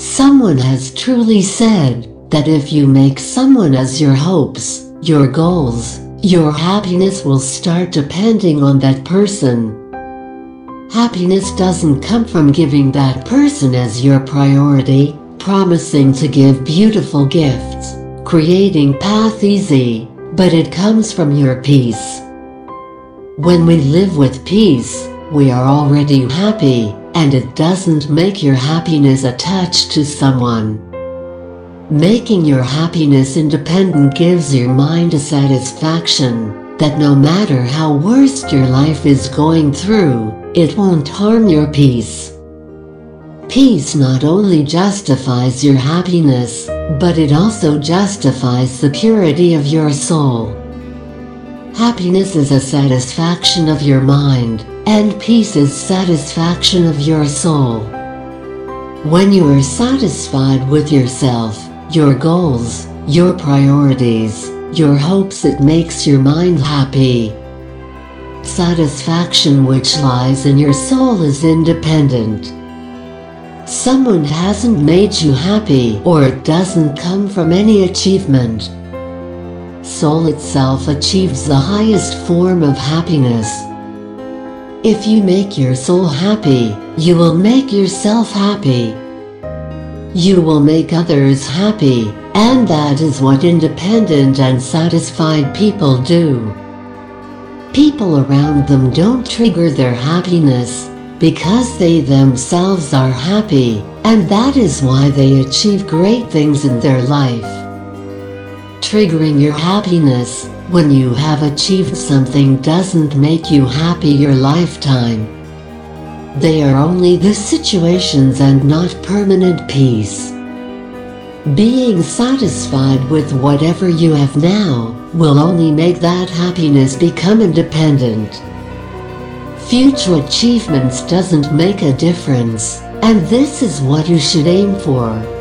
Someone has truly said that if you make someone as your hopes, your goals, your happiness will start depending on that person. Happiness doesn't come from giving that person as your priority, promising to give beautiful gifts, creating path easy, but it comes from your peace. When we live with peace, we are already happy, and it doesn't make your happiness attached to someone. Making your happiness independent gives your mind a satisfaction that no matter how worst your life is going through, it won't harm your peace. Peace not only justifies your happiness, but it also justifies the purity of your soul. Happiness is a satisfaction of your mind, and peace is satisfaction of your soul. When you are satisfied with yourself, your goals, your priorities, your hopes it makes your mind happy. Satisfaction which lies in your soul is independent. Someone hasn't made you happy or it doesn't come from any achievement. Soul itself achieves the highest form of happiness. If you make your soul happy, you will make yourself happy. You will make others happy, and that is what independent and satisfied people do. People around them don't trigger their happiness because they themselves are happy, and that is why they achieve great things in their life. Triggering your happiness when you have achieved something doesn't make you happy your lifetime. They are only the situations and not permanent peace. Being satisfied with whatever you have now will only make that happiness become independent. Future achievements doesn't make a difference, and this is what you should aim for.